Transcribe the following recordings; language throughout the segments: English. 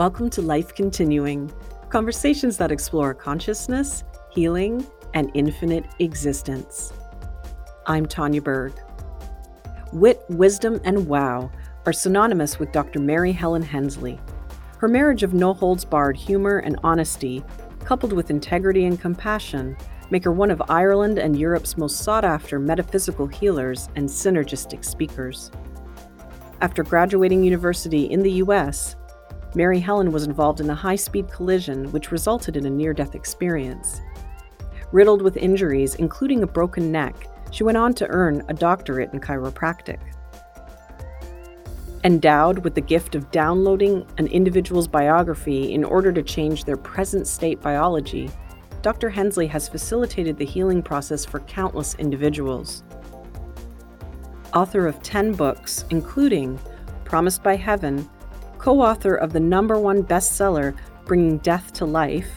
Welcome to Life Continuing, conversations that explore consciousness, healing, and infinite existence. I'm Tanya Berg. Wit, wisdom, and wow are synonymous with Dr. Mary Helen Hensley. Her marriage of no holds barred humor and honesty, coupled with integrity and compassion, make her one of Ireland and Europe's most sought after metaphysical healers and synergistic speakers. After graduating university in the US, Mary Helen was involved in a high speed collision which resulted in a near death experience. Riddled with injuries, including a broken neck, she went on to earn a doctorate in chiropractic. Endowed with the gift of downloading an individual's biography in order to change their present state biology, Dr. Hensley has facilitated the healing process for countless individuals. Author of 10 books, including Promised by Heaven, co author of the number one bestseller, Bringing Death to Life,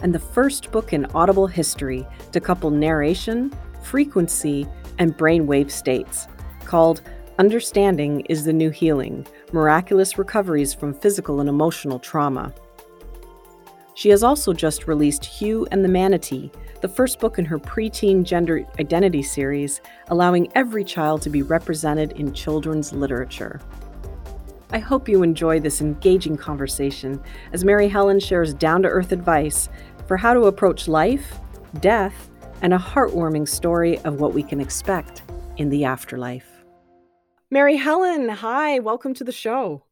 and the first book in Audible history to couple narration, frequency, and brainwave states, called Understanding is the New Healing Miraculous Recoveries from Physical and Emotional Trauma. She has also just released Hugh and the Manatee, the first book in her preteen gender identity series, allowing every child to be represented in children's literature. I hope you enjoy this engaging conversation as Mary Helen shares down to earth advice for how to approach life, death, and a heartwarming story of what we can expect in the afterlife. Mary Helen, hi, welcome to the show.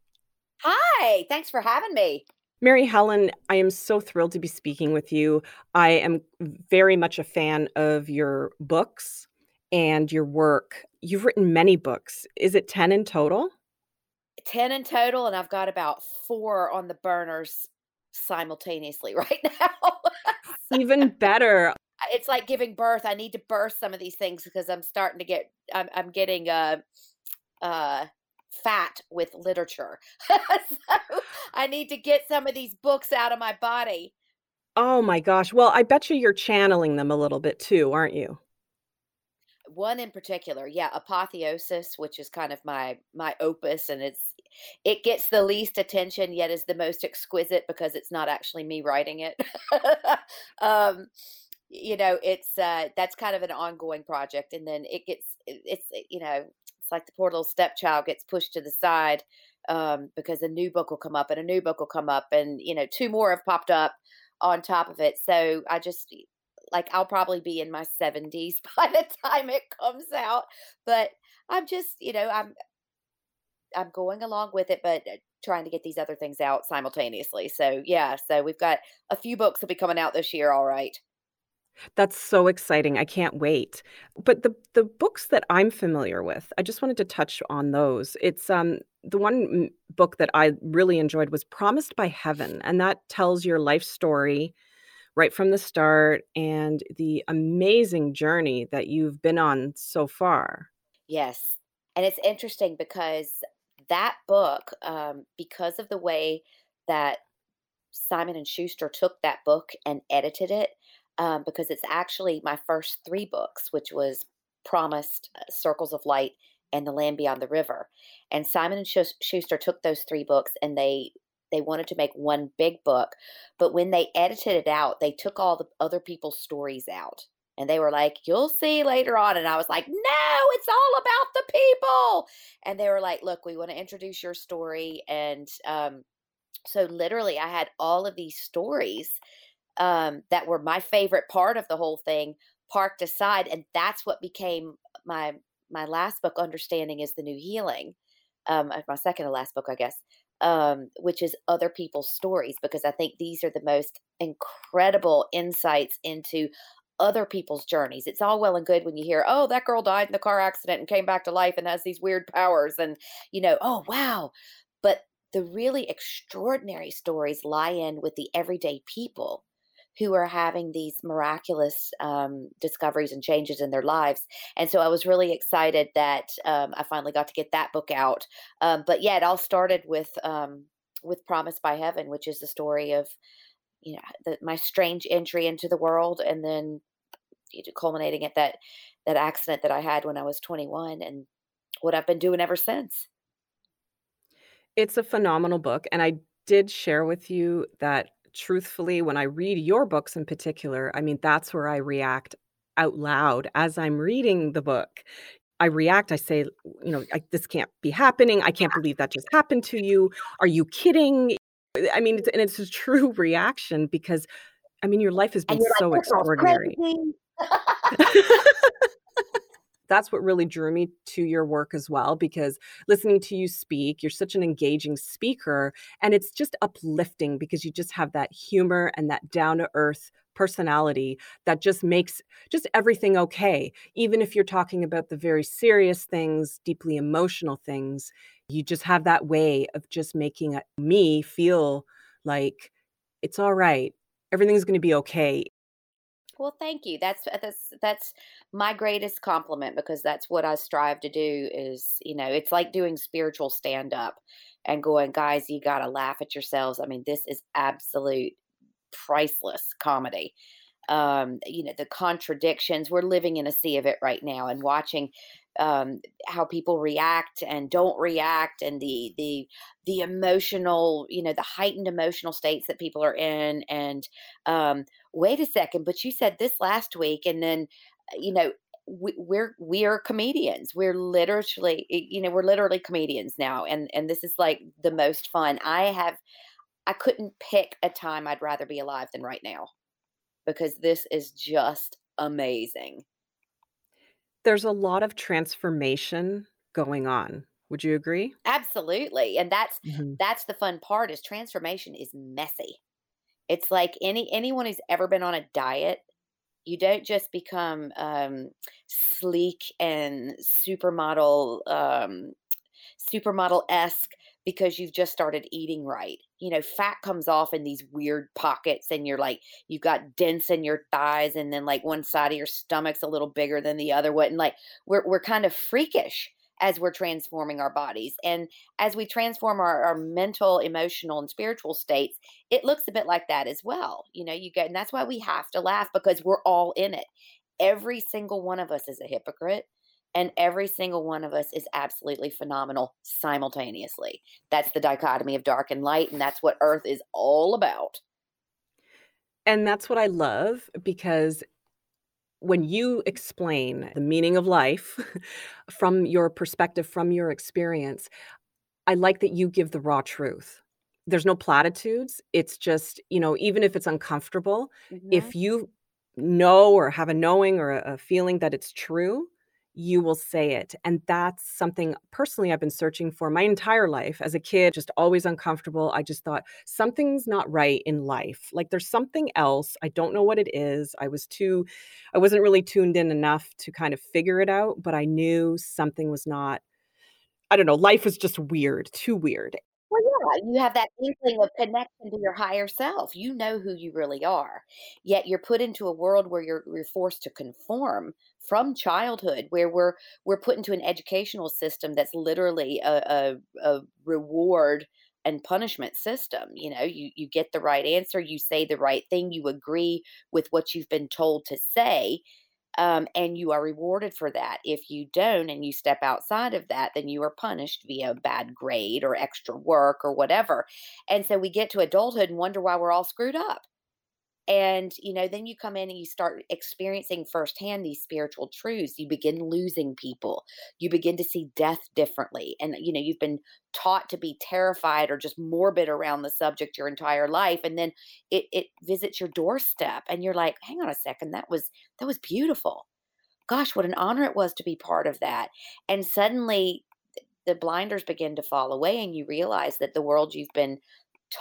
Hi, thanks for having me. Mary Helen, I am so thrilled to be speaking with you. I am very much a fan of your books and your work. You've written many books. Is it 10 in total? 10 in total, and I've got about four on the burners simultaneously right now. Even better. It's like giving birth. I need to birth some of these things because I'm starting to get, I'm, I'm getting, uh, uh, fat with literature. so I need to get some of these books out of my body. Oh my gosh. Well, I bet you you're channeling them a little bit too, aren't you? One in particular, yeah, Apotheosis, which is kind of my my opus and it's it gets the least attention yet is the most exquisite because it's not actually me writing it. um you know, it's uh that's kind of an ongoing project and then it gets it's you know, it's like the poor little stepchild gets pushed to the side um, because a new book will come up and a new book will come up and you know two more have popped up on top of it so i just like i'll probably be in my 70s by the time it comes out but i'm just you know i'm i'm going along with it but uh, trying to get these other things out simultaneously so yeah so we've got a few books will be coming out this year all right that's so exciting. I can't wait. But the the books that I'm familiar with, I just wanted to touch on those. It's um the one book that I really enjoyed was Promised by Heaven, and that tells your life story right from the start and the amazing journey that you've been on so far. Yes. And it's interesting because that book, um, because of the way that Simon and Schuster took that book and edited it, um, because it's actually my first three books, which was Promised, uh, Circles of Light, and The Land Beyond the River. And Simon and Schuster took those three books and they they wanted to make one big book, but when they edited it out, they took all the other people's stories out. And they were like, You'll see later on. And I was like, No, it's all about the people. And they were like, Look, we want to introduce your story. And um, so, literally, I had all of these stories um, that were my favorite part of the whole thing parked aside and that's what became my my last book understanding is the new healing um uh, my second to last book i guess um which is other people's stories because i think these are the most incredible insights into other people's journeys it's all well and good when you hear oh that girl died in the car accident and came back to life and has these weird powers and you know oh wow but the really extraordinary stories lie in with the everyday people who are having these miraculous um, discoveries and changes in their lives. And so I was really excited that um, I finally got to get that book out. Um, but yeah, it all started with um, with Promise by Heaven, which is the story of you know the, my strange entry into the world, and then culminating at that that accident that I had when I was 21, and what I've been doing ever since. It's a phenomenal book, and I did share with you that truthfully, when I read your books in particular, I mean, that's where I react out loud as I'm reading the book. I react, I say, you know, I, this can't be happening. I can't believe that just happened to you. Are you kidding? Eh, I mean, it's, and it's a true reaction because, I mean, your life has been so like, extraordinary. that's what really drew me to your work as well because listening to you speak you're such an engaging speaker and it's just uplifting because you just have that humor and that down to earth personality that just makes just everything okay. Even if you're talking about the very serious things deeply emotional things you just have that way of just making me feel like it's all right. Everything's going to be okay well, thank you. That's uh, that's that's my greatest compliment because that's what I strive to do is, you know, it's like doing spiritual stand up and going, guys, you got to laugh at yourselves. I mean, this is absolute priceless comedy. Um, you know, the contradictions. We're living in a sea of it right now and watching um, how people react and don't react and the the the emotional you know the heightened emotional states that people are in and um, wait a second but you said this last week and then uh, you know we, we're we're comedians we're literally you know we're literally comedians now and and this is like the most fun i have i couldn't pick a time i'd rather be alive than right now because this is just amazing there's a lot of transformation going on. Would you agree? Absolutely. And that's Mhm. that's the fun part is transformation is messy. It's like any anyone who's ever been on a diet, you don't just become um, sleek and supermodel um, supermodel esque because you've just started eating right. You know, fat comes off in these weird pockets, and you're like, you've got dents in your thighs, and then like one side of your stomach's a little bigger than the other one. And like, we're, we're kind of freakish as we're transforming our bodies. And as we transform our, our mental, emotional, and spiritual states, it looks a bit like that as well. You know, you get, and that's why we have to laugh because we're all in it. Every single one of us is a hypocrite and every single one of us is absolutely phenomenal simultaneously. That's the dichotomy of dark and light, and that's what Earth is all about. And that's what I love because when you explain the meaning of life from your perspective, from your experience, I like that you give the raw truth. There's no platitudes. It's just, you know, even if it's uncomfortable, mm-hmm. if you know or have a knowing or a feeling that it's true, you will say it. And that's something personally I've been searching for my entire life. As a kid, just always uncomfortable. I just thought something's not right in life. Like there's something else. I don't know what it is. I was too, I wasn't really tuned in enough to kind of figure it out, but I knew something was not. I don't know, life was just weird, too weird. You have that inkling of connection to your higher self. You know who you really are. Yet you're put into a world where you're you're forced to conform from childhood, where we're we're put into an educational system that's literally a, a, a reward and punishment system. You know, you you get the right answer, you say the right thing, you agree with what you've been told to say, um, and you are rewarded for that. If you don't and you step outside of that, then you are punished via bad grade or extra work or whatever. And so we get to adulthood and wonder why we're all screwed up and you know then you come in and you start experiencing firsthand these spiritual truths you begin losing people you begin to see death differently and you know you've been taught to be terrified or just morbid around the subject your entire life and then it it visits your doorstep and you're like hang on a second that was that was beautiful. Gosh what an honor it was to be part of that. And suddenly the blinders begin to fall away and you realize that the world you've been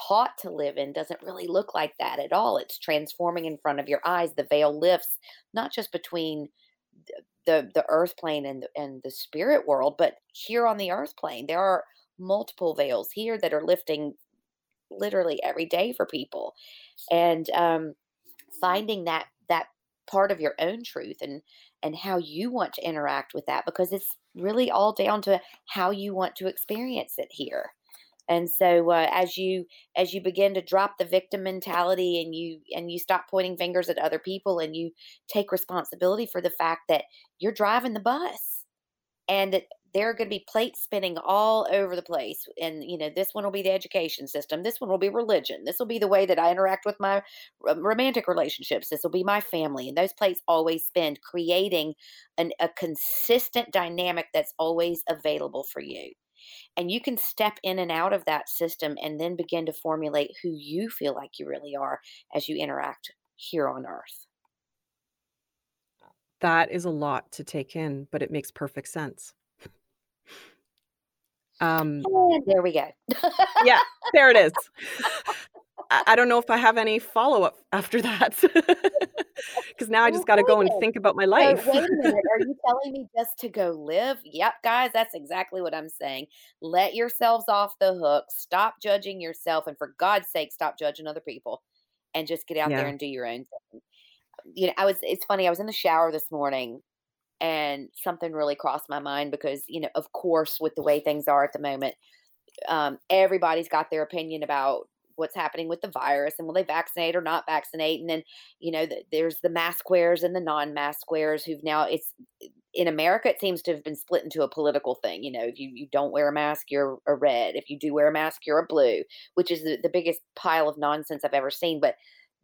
taught to live in doesn't really look like that at all. It's transforming in front of your eyes. The veil lifts not just between the the earth plane and the, and the spirit world, but here on the earth plane, there are multiple veils here that are lifting literally every day for people, and um, finding that that part of your own truth and and how you want to interact with that because it's really all down to how you want to experience it here and so uh, as you as you begin to drop the victim mentality and you and you stop pointing fingers at other people and you take responsibility for the fact that you're driving the bus and that there are going to be plates spinning all over the place and you know this one will be the education system this one will be religion this will be the way that i interact with my romantic relationships this will be my family and those plates always spin creating an, a consistent dynamic that's always available for you and you can step in and out of that system and then begin to formulate who you feel like you really are as you interact here on earth that is a lot to take in but it makes perfect sense um, and there we go. yeah, there it is. I, don't know if I have any follow up after that because now I just got to go and think about my life. Wait a minute. Are you telling me just to go live? Yep, guys, that's exactly what I'm saying. Let yourselves off the hook. Stop judging yourself. And for God's sake, stop judging other people and just get out yeah. there and do your own thing. You know, I was, it's funny, I was in the shower this morning and something really crossed my mind because you know of course with the way things are at the moment um, everybody's got their opinion about what's happening with the virus and will they vaccinate or not vaccinate and then you know the, there's the mask wearers and the non-mask wearers who've now it's in america it seems to have been split into a political thing you know if you, you don't wear a mask you're a red if you do wear a mask you're a blue which is the, the biggest pile of nonsense i've ever seen but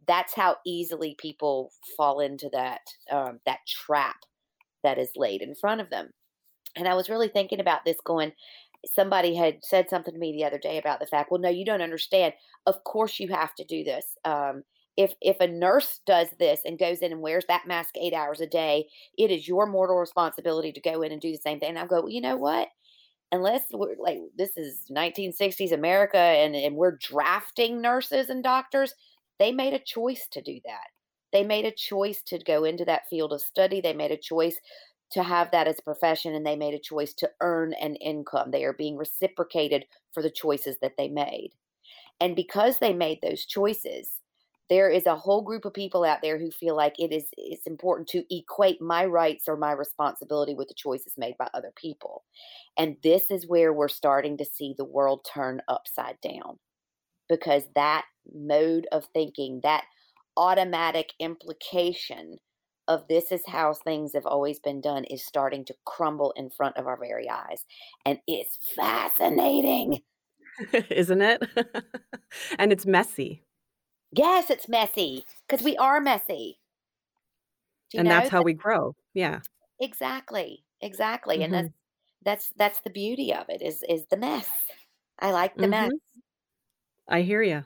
that's how easily people fall into that um, that trap that is laid in front of them. And I was really thinking about this going, somebody had said something to me the other day about the fact, well, no, you don't understand. Of course you have to do this. Um, if if a nurse does this and goes in and wears that mask eight hours a day, it is your mortal responsibility to go in and do the same thing. And I go, well, you know what? Unless we're like this is 1960s America and, and we're drafting nurses and doctors, they made a choice to do that. They made a choice to go into that field of study. They made a choice to have that as a profession and they made a choice to earn an income. They are being reciprocated for the choices that they made. And because they made those choices, there is a whole group of people out there who feel like it is it's important to equate my rights or my responsibility with the choices made by other people. And this is where we're starting to see the world turn upside down. Because that mode of thinking, that automatic implication of this is how things have always been done is starting to crumble in front of our very eyes. And it's fascinating. Isn't it? and it's messy. Yes, it's messy because we are messy. And know? that's how we grow. Yeah. Exactly. Exactly. Mm-hmm. And that's that's that's the beauty of it is is the mess. I like the mm-hmm. mess. I hear you.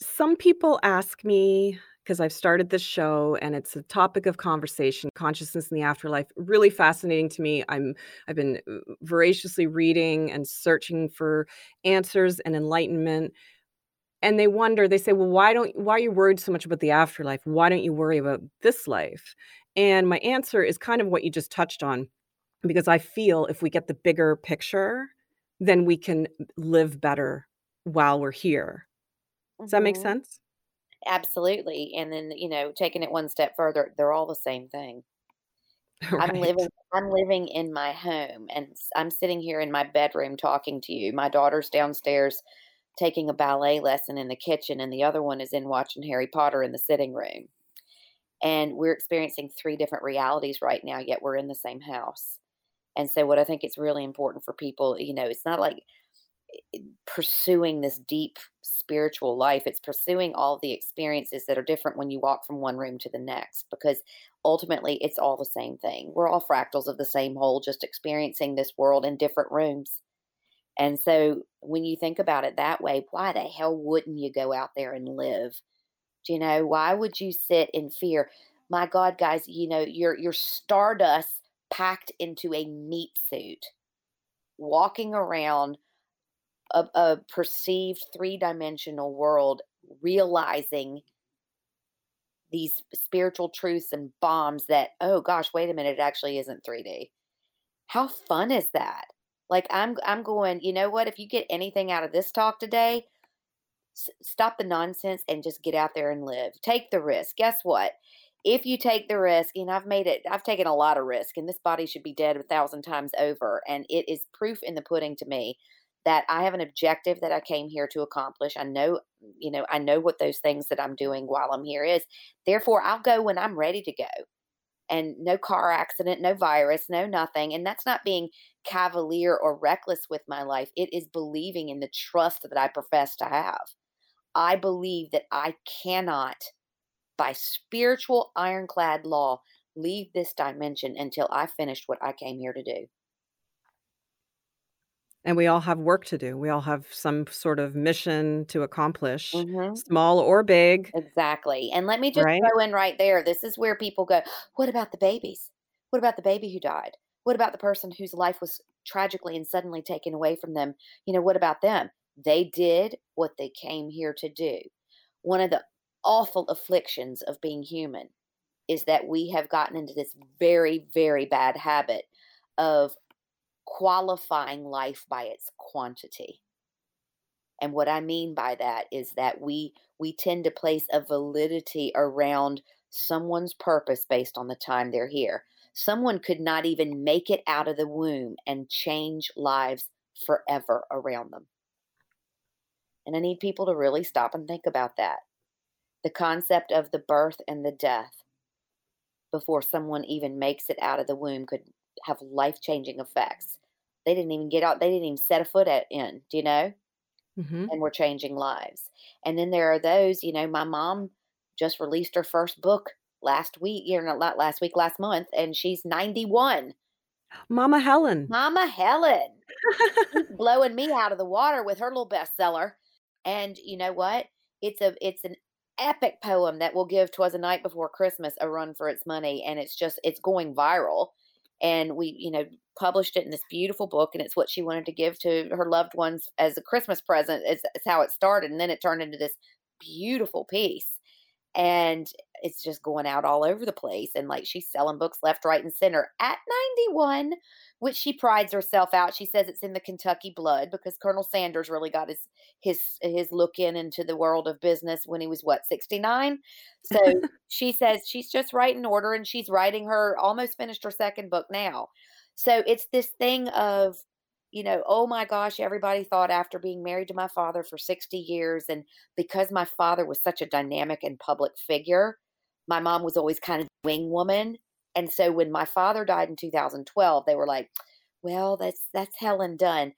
Some people ask me because I've started this show and it's a topic of conversation, consciousness in the afterlife, really fascinating to me. I'm I've been uh, voraciously reading and searching for answers and enlightenment. And they wonder, they say, "Well, why don't why are you worried so much about the afterlife? Why don't you worry about this life?" And my answer is kind of what you just touched on because I feel if we get the bigger picture, then we can live better while we're here does that make mm-hmm. sense? Absolutely. And then, you know, taking it one step further, they're all the same thing. I'm living I'm living in my home and I'm sitting here in my bedroom talking to you. My daughter's downstairs taking a ballet lesson in the kitchen and the other one is in watching Harry Potter in the sitting room. And we're experiencing three different realities right now, yet we're in the same house. And so what I think it's really important for people, you know, it's not like pursuing this deep spiritual life. It's pursuing all the experiences that are different when you walk from one room to the next because ultimately it's all the same thing. We're all fractals of the same whole, just experiencing this world in different rooms. And so when you think about it that way, why the hell wouldn't you go out there and live? Do you know, why would you sit in fear? My God, guys, you know, you're you're stardust packed into a meat suit, walking around a, a perceived three dimensional world realizing these spiritual truths and bombs that oh gosh wait a minute it actually isn't 3d how fun is that? Like i'm i'm going you know what? If you get anything out of this talk today s- stop the nonsense and just get out there and live. Take the risk. Guess what? If you take the risk and i've made it i've taken a lot of risk and this body should be dead a thousand times over and it is proof in the pudding to me that I have an objective that I came here to accomplish. I know, you know, I know what those things that I'm doing while I'm here is. Therefore, I'll go when I'm ready to go. And no car accident, no virus, no nothing. And that's not being cavalier or reckless with my life. It is believing in the trust that I profess to have. I believe that I cannot, by spiritual ironclad law, leave this dimension until I finished what I came here to do. And we all have work to do. We all have some sort of mission to accomplish, hmm small or big, Exactly. And let me just right? throw in right there this is where people go, What about the babies? What about the baby who died? What about the person whose life was tragically and suddenly taken away from them? You know, what about them? They did what they came here to do. One of the awful afflictions of being human is that we have gotten into this very, very bad habit of qualifying life by its quantity. And what I mean by that is that we we tend to place a validity around someone's purpose based on the time they're here. Someone could not even make it out of the womb and change lives forever around them. And I need people to really stop and think about that. The concept of the birth and the death before someone even makes it out of the womb could have life changing effects. They didn't even get out, they didn't even set a foot at, in, do you know? hmm And we're changing lives. And then there are those, you know, my mom just released her first book last week, you know, not last week, last month, and she's 91. Mama Helen. Mama Helen, blowing me out of the water with her little bestseller. And you know what? It's a it's an epic poem that will give "Twas a Night Before Christmas" a run for its money, and it's just it's going viral. And we, you know, published it in this beautiful book, and it's what she wanted to give to her loved ones as a Christmas present. Is, how it started, and then it turned into this beautiful piece. And it's just going out all over the place. And like she's selling books left, right, and center at 91 which she prides herself out. She says it's in the Kentucky blood because Colonel Sanders really got his his his look in into the world of business when he was what 69. So she says she's just writing order and she's writing her almost finished her second book now. So it's this thing of you know, oh my gosh, everybody thought after being married to my father for 60 years and because my father was such a dynamic and public figure, my mom was always kind of wing woman and so when my father died in 2012, they were like, "Well, that's that's Helen Dunn."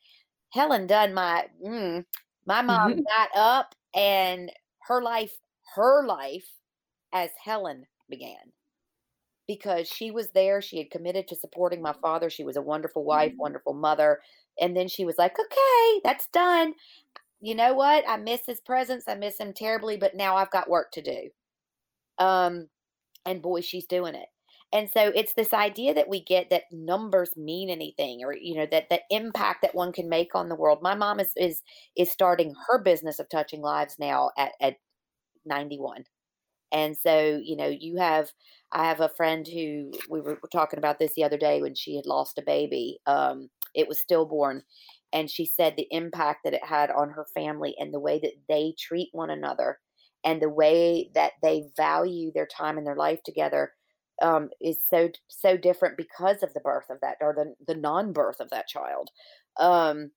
Helen Dunn, my mm, my mom got up and her life, her life as Helen began because she was there. She had committed to supporting my father. She was a wonderful wife, wonderful mother. And then she was like, "Okay, that's done." You know what? I miss his presence. I miss him terribly, but now I've got work to do. Um, and boy, she's doing it. And so it's this idea that we get that numbers mean anything or you know that the impact that one can make on the world. My mom is is is starting her business of touching lives now at at 91. And so, you know, you have I have a friend who we were talking about this the other day when she had lost a baby. Um it was stillborn and she said the impact that it had on her family and the way that they treat one another and the way that they value their time and their life together um, is so so different because of the birth of that or the the non-birth of that child. Um,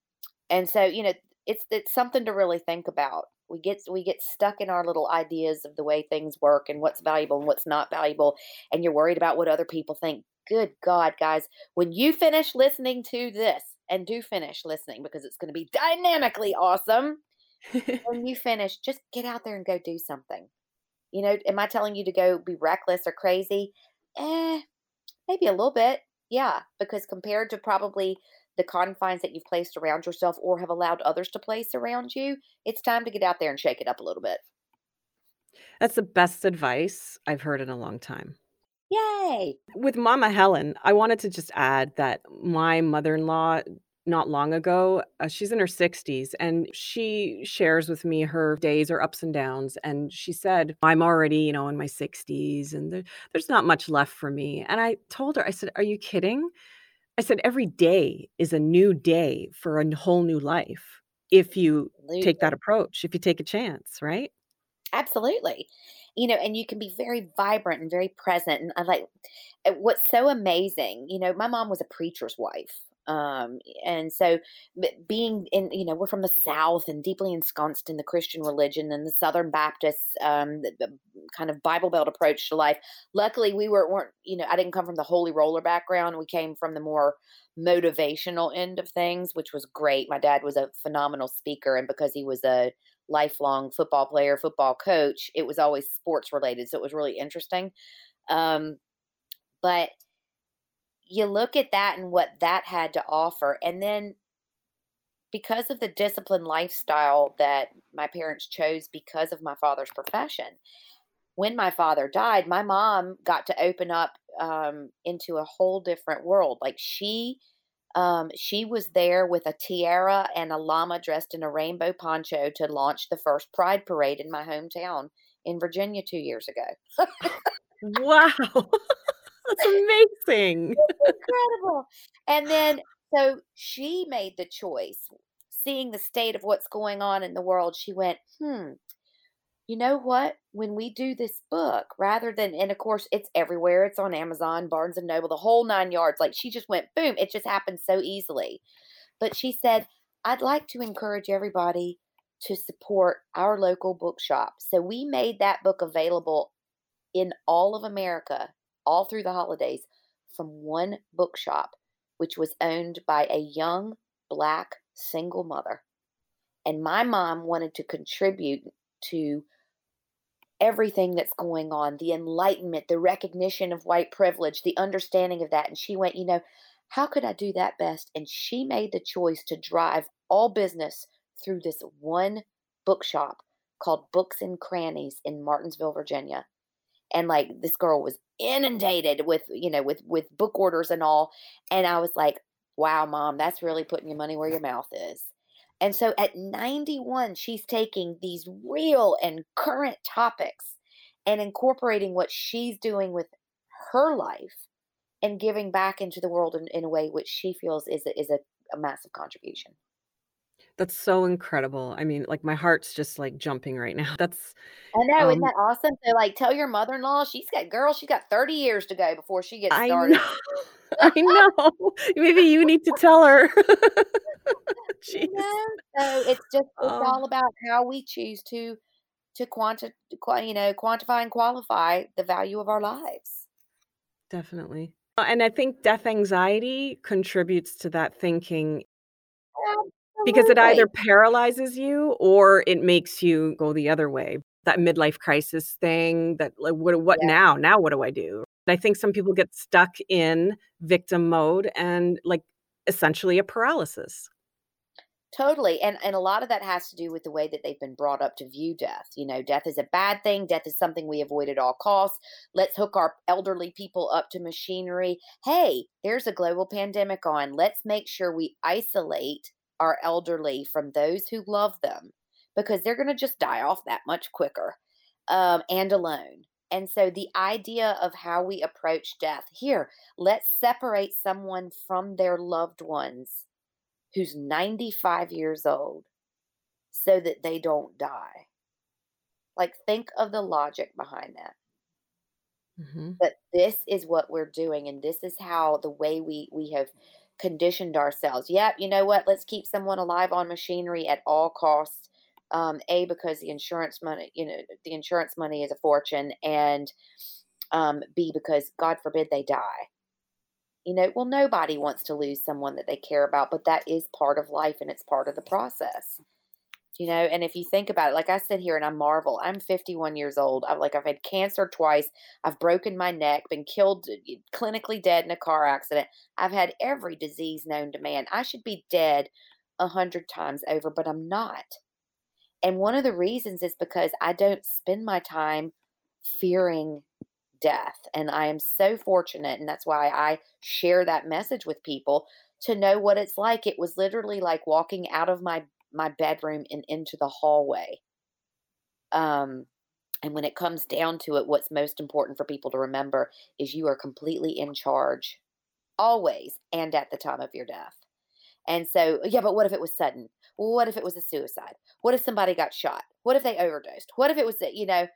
and so you know it's it's something to really think about. We get we get stuck in our little ideas of the way things work and what's valuable and what's not valuable, and you're worried about what other people think. Good God, guys, when you finish listening to this, and do finish listening because it's going to be dynamically awesome. When you finish, just get out there and go do something. You know, am I telling you to go be reckless or crazy? Eh, maybe a little bit. Yeah, because compared to probably the confines that you've placed around yourself or have allowed others to place around you, it's time to get out there and shake it up a little bit. That's the best advice I've heard in a long time. Yay! With Mama Helen, I wanted to just add that my mother-in-law not long ago, uh, she's in her 60s and she shares with me her days, her ups and downs. And she said, I'm already, you know, in my 60s and there, there's not much left for me. And I told her, I said, Are you kidding? I said, Every day is a new day for a whole new life if you take that approach, if you take a chance, right? Absolutely. You know, and you can be very vibrant and very present. And I like uh, what's so amazing, you know, my mom was a preacher's wife. Um, and so being in, you know, we're from the South and deeply ensconced in the Christian religion and the Southern Baptists, um, the, the kind of Bible Belt approach to life. Luckily, we were, weren't, you know, I didn't come from the holy roller background. We came from the more motivational end of things, which was great. My dad was a phenomenal speaker. And because he was a lifelong football player, football coach, it was always sports related. So it was really interesting. Um, but you look at that and what that had to offer. And then because of the disciplined lifestyle that my parents chose because of my father's profession, when my father died, my mom got to open up um, into a whole different world. Like she, um, she was there with a tiara and a llama dressed in a rainbow poncho to launch the first Pride Parade in my hometown in Virginia two years ago. wow. That's amazing. incredible. And then, so she made the choice, seeing the state of what's going on in the world. She went, hmm, you know what? When we do this book, rather than, and of course, it's everywhere. It's on Amazon, Barnes and Noble, the whole nine yards. Like she just went, boom, it just happened so easily. But she said, I'd like to encourage everybody to support our local bookshop. So we made that book available in all of America all through the holidays from one bookshop, which was owned by a young black single mother. And my mom wanted to contribute to everything that's going on the enlightenment, the recognition of white privilege, the understanding of that. And she went, you know, how could I do that best? And she made the choice to drive all business through this one bookshop called Books and Crannies in Martinsville, Virginia and like this girl was inundated with you know with with book orders and all and i was like wow mom that's really putting your money where your mouth is. And so at 91 she's taking these real and current topics and incorporating what she's doing with her life and giving back into the world in, in a way which she feels is a, is a, a massive contribution that's so incredible. I mean, like, my heart's just, like, jumping right now. That's, I know, isn't um that awesome? So, like, tell your mother-in-law she's got girl, she's got 30 years to go before she gets I started. know. I know. Maybe you need to tell her. You know? So, it's just it's Oh, all about how we choose to to quanti you know, quantify and qualify the value of our lives. definitely. Uh, and I think death anxiety contributes to that thinking because it either paralyzes you or it makes you go the other way. That midlife crisis thing that like what what Yeah. now? Now what do I do? I think some people get stuck in victim mode and like essentially a paralysis. Totally. And and a lot of that has to do with the way that they've been brought up to view death. You know, death is a bad thing. Death is something we avoid at all costs. Let's hook our elderly people up to machinery. Hey, there's a global pandemic on. Let's make sure we isolate our elderly from those who love them because they're going to just die off that much quicker um, and alone. And so the idea of how we approach death here, let's separate someone from their loved ones who's 95 years old so that they don't die. Like, think of the logic behind that. Mhm. But this is what we're doing, and this is how the way we we have conditioned ourselves. Yep, you know what? Let's keep someone alive on machinery at all costs. Um, a because the insurance money, you know, the insurance money is a fortune, and um, B because God forbid they die. You know, well, nobody wants to lose someone that they care about, but that is part of life and it's part of the process. You know, and if you think about it, like I sit here and I marvel. I'm 51 years old. I've like I've had cancer twice. I've broken my neck, been killed, uh, clinically dead in a car accident. I've had every disease known to man. I should be dead a hundred times over, but I'm not. And one of the reasons is because I don't spend my time fearing death. And I am so fortunate. And that's why I share that message with people to know what it's like. It was literally like walking out of my my bedroom and into the hallway. Um, and when it comes down to it, what's most important for people to remember is you are completely in charge, always, and at the time of your death. And so, yeah, but what if it was sudden? What if it was a suicide? What if somebody got shot? What if they overdosed? What if it was, that you know,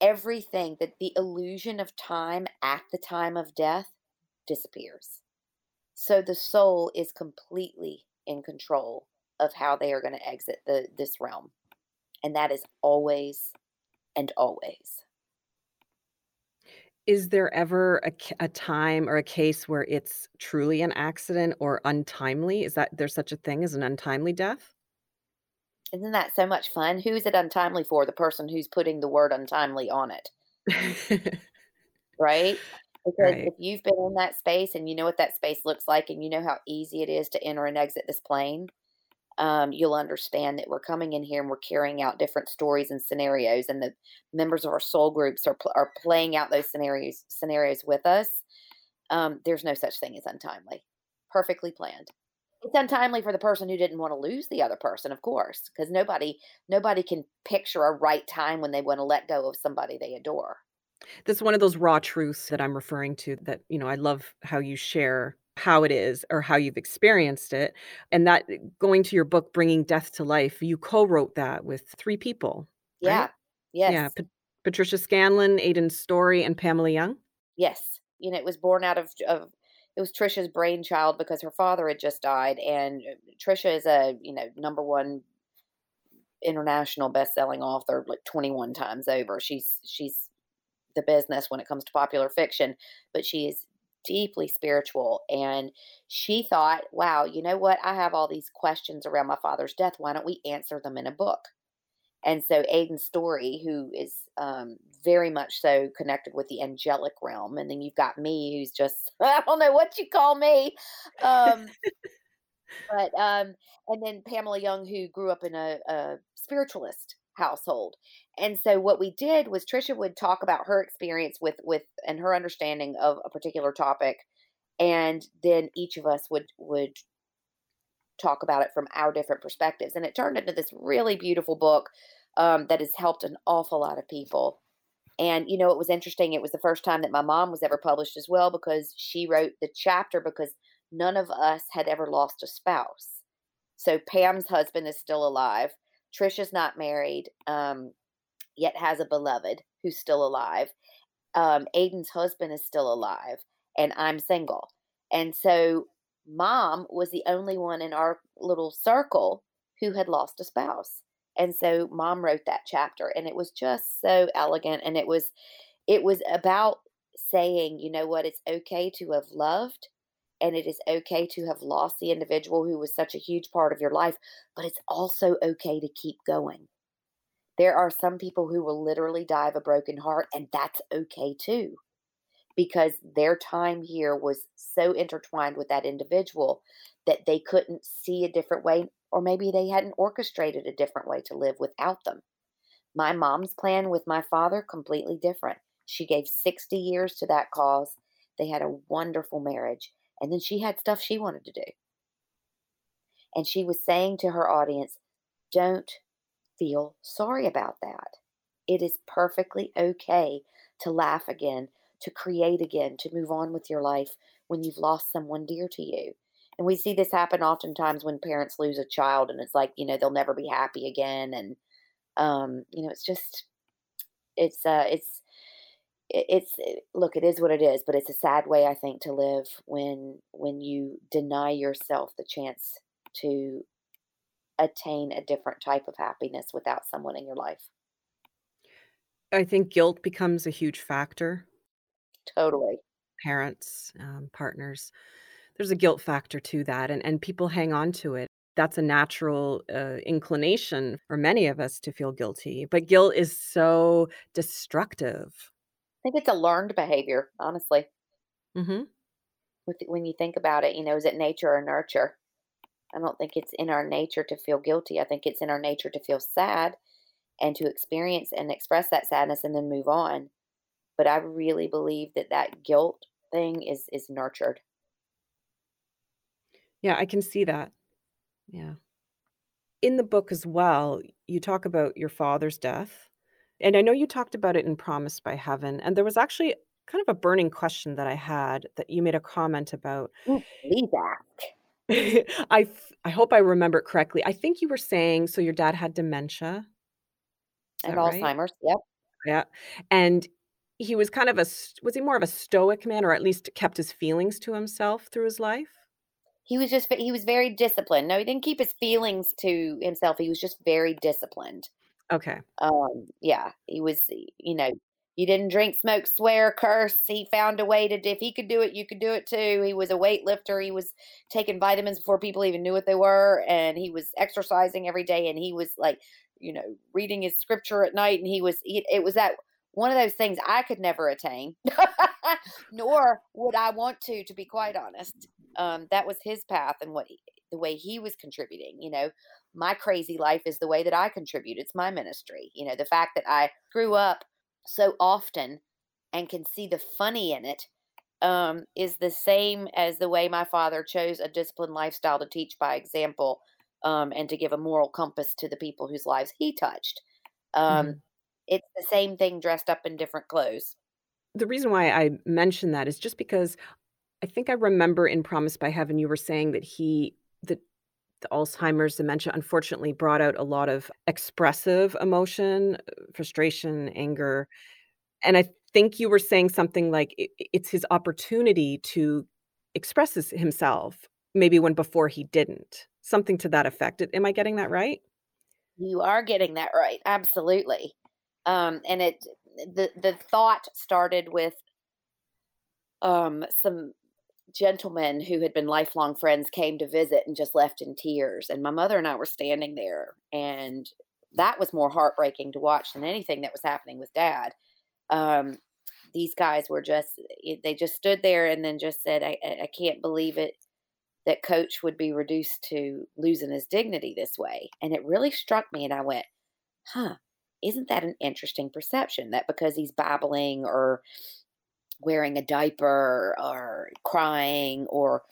everything that the illusion of time at the time of death disappears. So the soul is completely in control of how they are going to exit the this realm. And that is always and always. Is there ever a, a time or a case where it's truly an accident or untimely? Is that there's such a thing as an untimely death? Isn't that so much fun? Who is it untimely for? The person who's putting the word untimely on it. Right? Because Right. if you've been in that space and you know what that space looks like and you know how easy it is to enter and exit this plane, um, you'll understand that we're coming in here and we're carrying out different stories and scenarios, and the members of our soul groups are pl- are playing out those scenarios scenarios with us. Um, there's no such thing as untimely. Perfectly planned. It's untimely for the person who didn't want to lose the other person, of course, because nobody nobody can picture a right time when they want to let go of somebody they adore. That's one of those raw truths that I'm referring to that, you know, I love how you share how it is or how you've experienced it, and that eh, going to your book, Bringing Death to Life, you co-wrote that with 3 people, right? Yeah. Yeah, Yes. Pat Patricia Scanlan, Aidan Storey, and Pamela Young? Yes. You know, it was born out of of it was Trisha's brainchild because her father had just died, and uh, Trisha is a, you know, number 1 international best-selling author like 21 times over. She's she's the business when it comes to popular fiction, but she is deeply spiritual. And she thought, wow, you know what? I have all these questions around my father's death. Why don't we answer them in a book? And so Aidan Storey, who is um, very much so connected with the angelic realm, and then you've got me, who's just I don't know what you call me, um, but um, and then Pamela Young, who grew up in a, a spiritualist household. And so what we did was Trisha would talk about her experience with with and her understanding of a particular topic, and then each of us would would talk about it from our different perspectives. And it turned into this really beautiful book um, that has helped an awful lot of people. And you know, it was interesting. It was the first time that my mom was ever published as well because she wrote the chapter because none of us had ever lost a spouse. So Pam's husband is still alive. Trisha's not married, um, yet has a beloved who's still alive. Um, Aidan's husband is still alive, and I'm single. And so mom was the only one in our little circle who had lost a spouse. And so mom wrote that chapter and it was just so elegant and it was it was about saying, you know what, it's okay to have loved and it is okay to have lost the individual who was such a huge part of your life, but it's also okay to keep going. There are some people who will literally die of a broken heart and that's okay too because their time here was so intertwined with that individual that they couldn't see a different way, or maybe they hadn't orchestrated a different way to live without them. My mom's plan with my father, completely different. She gave 60 years to that cause. They had a wonderful marriage. And then she had stuff she wanted to do. And she was saying to her audience, don't feel sorry about that. It is perfectly okay to laugh again, to create again, to move on with your life when you've lost someone dear to you. And we see this happen oftentimes when parents lose a child and it's like, you know, they'll never be happy again. And, um, you know, it's just, it's, uh, it's, it- it's eh, look it is what it is but it's a sad way i think to live when when you deny yourself the chance to attain a different type of happiness without someone in your life I think guilt becomes a huge factor. totally Parents, um, partners. There's a guilt factor to that, and and people hang on to it. That's a natural, uh, inclination for many of us to feel guilty, but guilt is so destructive. I think it's a learned behavior honestly Mhm. with when you think about it you know is it nature or nurture i don't think it's in our nature to feel guilty i think it's in our nature to feel sad and to experience and express that sadness and then move on but i really believe that that guilt thing is is nurtured Yeah, I can see that. Yeah. In the book as well, you talk about your father's death, and I know you talked about it in Promised by Heaven, and there was actually kind of a burning question that I had that you made a comment about. Ooh, please ask. I f I hope I remember it correctly. I think you were saying so your dad had dementia, And that right? Alzheimer's, yep. Yeah, and he was kind of a was he more of a stoic man or at least kept his feelings to himself through his life? he was just he was very disciplined. No, he didn't keep his feelings to himself. He was just very disciplined. Okay. Um, yeah, he was. You know, he didn't drink, smoke, swear, curse. He found a way to. If he could do it, you could do it too. He was a weightlifter. He was taking vitamins before people even knew what they were, and he was exercising every day. And he was like, you know, reading his scripture at night. And he was. He, it was that one of those things I could never attain, nor would I want to, to be quite honest. Um, that was his path and what he, the way he was contributing. You know, my crazy life is the way that I contribute. It's my ministry. You know, the fact that I grew up so often and can see the funny in it um, is the same as the way my father chose a disciplined lifestyle to teach by example um, and to give a moral compass to the people whose lives he touched. Um, mm-hmm. It's the same thing dressed up in different clothes. The reason why I mention that is just because I think I remember in Promised by Heaven you were saying that he the Alzheimer's dementia unfortunately brought out a lot of expressive emotion, frustration, anger. And I think you were saying something like it, it's his opportunity to express himself, maybe when before he didn't. Something to that effect. Am I getting that right? You are getting that right. Absolutely. Um, and it the the thought started with um, some gentlemen who had been lifelong friends came to visit and just left in tears. And my mother and I were standing there, and that was more heartbreaking to watch than anything that was happening with dad. Um, these guys were just, they just stood there and then just said, I, I can't believe it that coach would be reduced to losing his dignity this way. And it really struck me, and I went, huh, isn't that an interesting perception that because he's babbling or wearing a diaper or crying or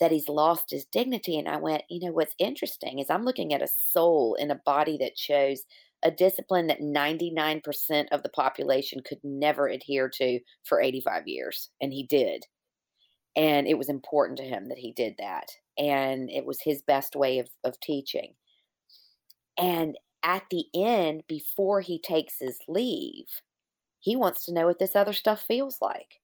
that he's lost his dignity. And I went, you know, what's interesting is I'm looking at a soul in a body that shows a discipline that 99% of the population could never adhere to for 85 years. And he did. And it was important to him that he did that. And it was his best way of, of teaching. And at the end, before he takes his leave, he wants to know what this other stuff feels like.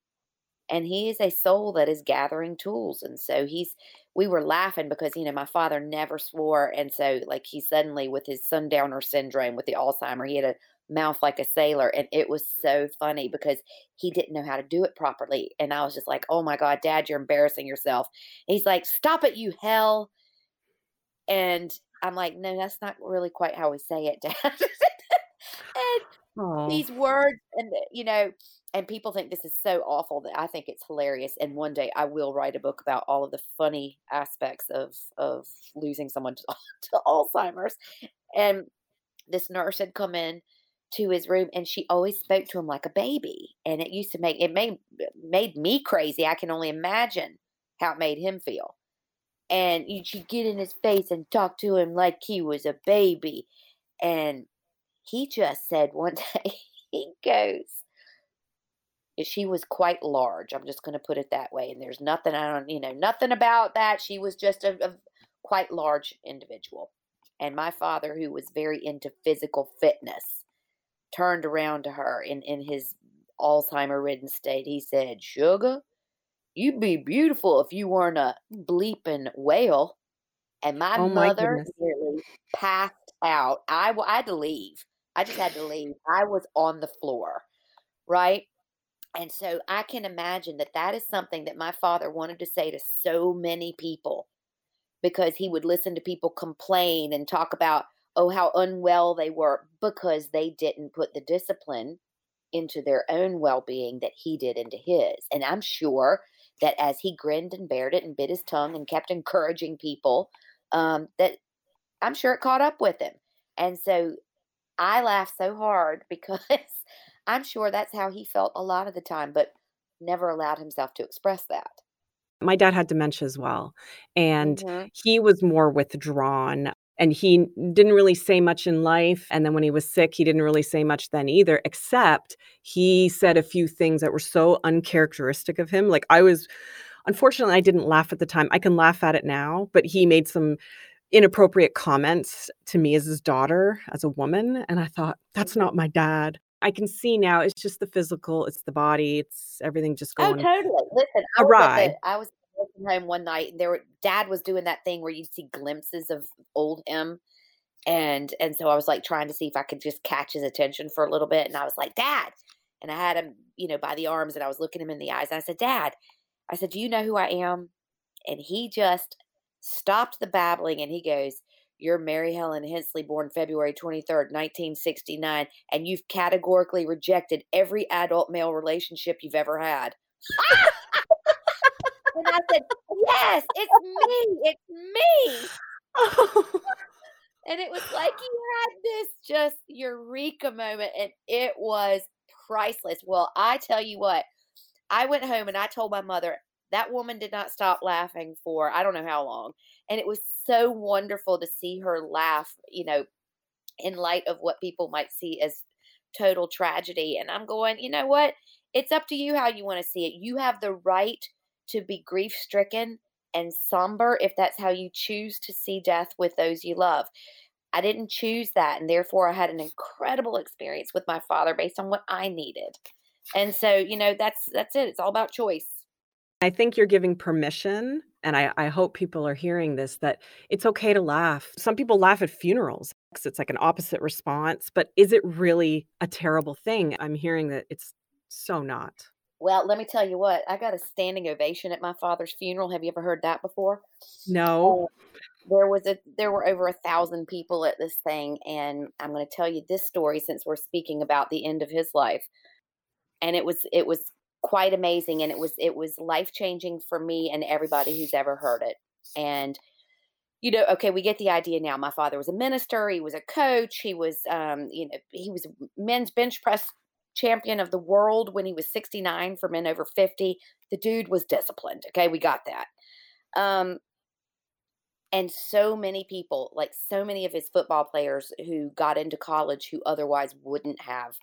And he is a soul that is gathering tools. And so he's, we were laughing because, you know, my father never swore. And so, like, he suddenly, with his sundowner syndrome, with the Alzheimer, he had a mouth like a sailor. And it was so funny because he didn't know how to do it properly. And I was just like, oh my God, dad, you're embarrassing yourself. And he's like, stop it, you hell. And I'm like, no, that's not really quite how we say it, dad. Aww. these words and uh, you know and people think this is so awful that I think it's hilarious. And one day I will write a book about all of the funny aspects of of losing someone to, to Alzheimer's. And this nurse had come in to his room and she always spoke to him like a baby. And it used to make it made uh, made me crazy. I can only imagine how it made him feel. And she'd get in his face and talk to him like he was a baby. And he just said one day, he goes, she was quite large. I'm just going to put it that way. And there's nothing I don't, you know, nothing about that. She was just a, a quite large individual. And my father, who was very into physical fitness, turned around to her in, in his Alzheimer ridden state. He said, Sugar, you'd be beautiful if you weren't a bleeping whale. And my, oh my mother goodness. nearly passed out. I, I had to leave. I just had to leave. I was on the floor, right? And so I can imagine that that is something that my father wanted to say to so many people because he would listen to people complain and talk about, oh, how unwell they were because they didn't put the discipline into their own well being that he did into his. And I'm sure that as he grinned and bared it and bit his tongue and kept encouraging people, um, that I'm sure it caught up with him. And so I laugh so hard because I'm sure that's how he felt a lot of the time, but never allowed himself to express that. My dad had dementia as well, and mm-hmm. he was more withdrawn. And he didn't really say much in life. And then when he was sick, he didn't really say much then either, except he said a few things that were so uncharacteristic of him. Like I was, unfortunately, I didn't laugh at the time. I can laugh at it now, but he made some inappropriate comments to me as his daughter, as a woman. And I thought, that's mm-hmm. not my dad. I can see now it's just the physical, it's the body, it's everything just going. Oh, totally. Listen, I awry. Was, I was home one night and there were dad was doing that thing where you'd see glimpses of old him and and so I was like trying to see if I could just catch his attention for a little bit and I was like dad and I had him you know by the arms and I was looking him in the eyes and I said dad I said do you know who I am and he just stopped the babbling and he goes you're Mary Helen Hensley, born February 23rd, 1969, and you've categorically rejected every adult male relationship you've ever had. and I said, Yes, it's me. It's me. and it was like you had this just eureka moment, and it was priceless. Well, I tell you what, I went home and I told my mother, that woman did not stop laughing for I don't know how long. And it was so wonderful to see her laugh, you know, in light of what people might see as total tragedy. And I'm going, you know what? It's up to you how you want to see it. You have the right to be grief stricken and somber if that's how you choose to see death with those you love. I didn't choose that, and therefore I had an incredible experience with my father based on what I needed. And so, you know, that's that's it. It's all about choice. I think you're giving permission, and I, I hope people are hearing this, that it's okay to laugh. Some people laugh at funerals. It's like an opposite response, but is it really a terrible thing? I'm hearing that it's so not. Well, let me tell you what, I got a standing ovation at my father's funeral. Have you ever heard that before? No. Uh, there was a there were over a thousand people at this thing, and I'm going to tell you this story since we're speaking about the end of his life. And it was it was quite amazing and it was it was life changing for me and everybody who's ever heard it. And you know okay we get the idea now. My father was a minister he was a coach he was um you know he was men's bench press champion of the world when he was 69 for men over 50 the dude was disciplined okay? We got that. Um and so many people like so many of his football players who got into college who otherwise wouldn't have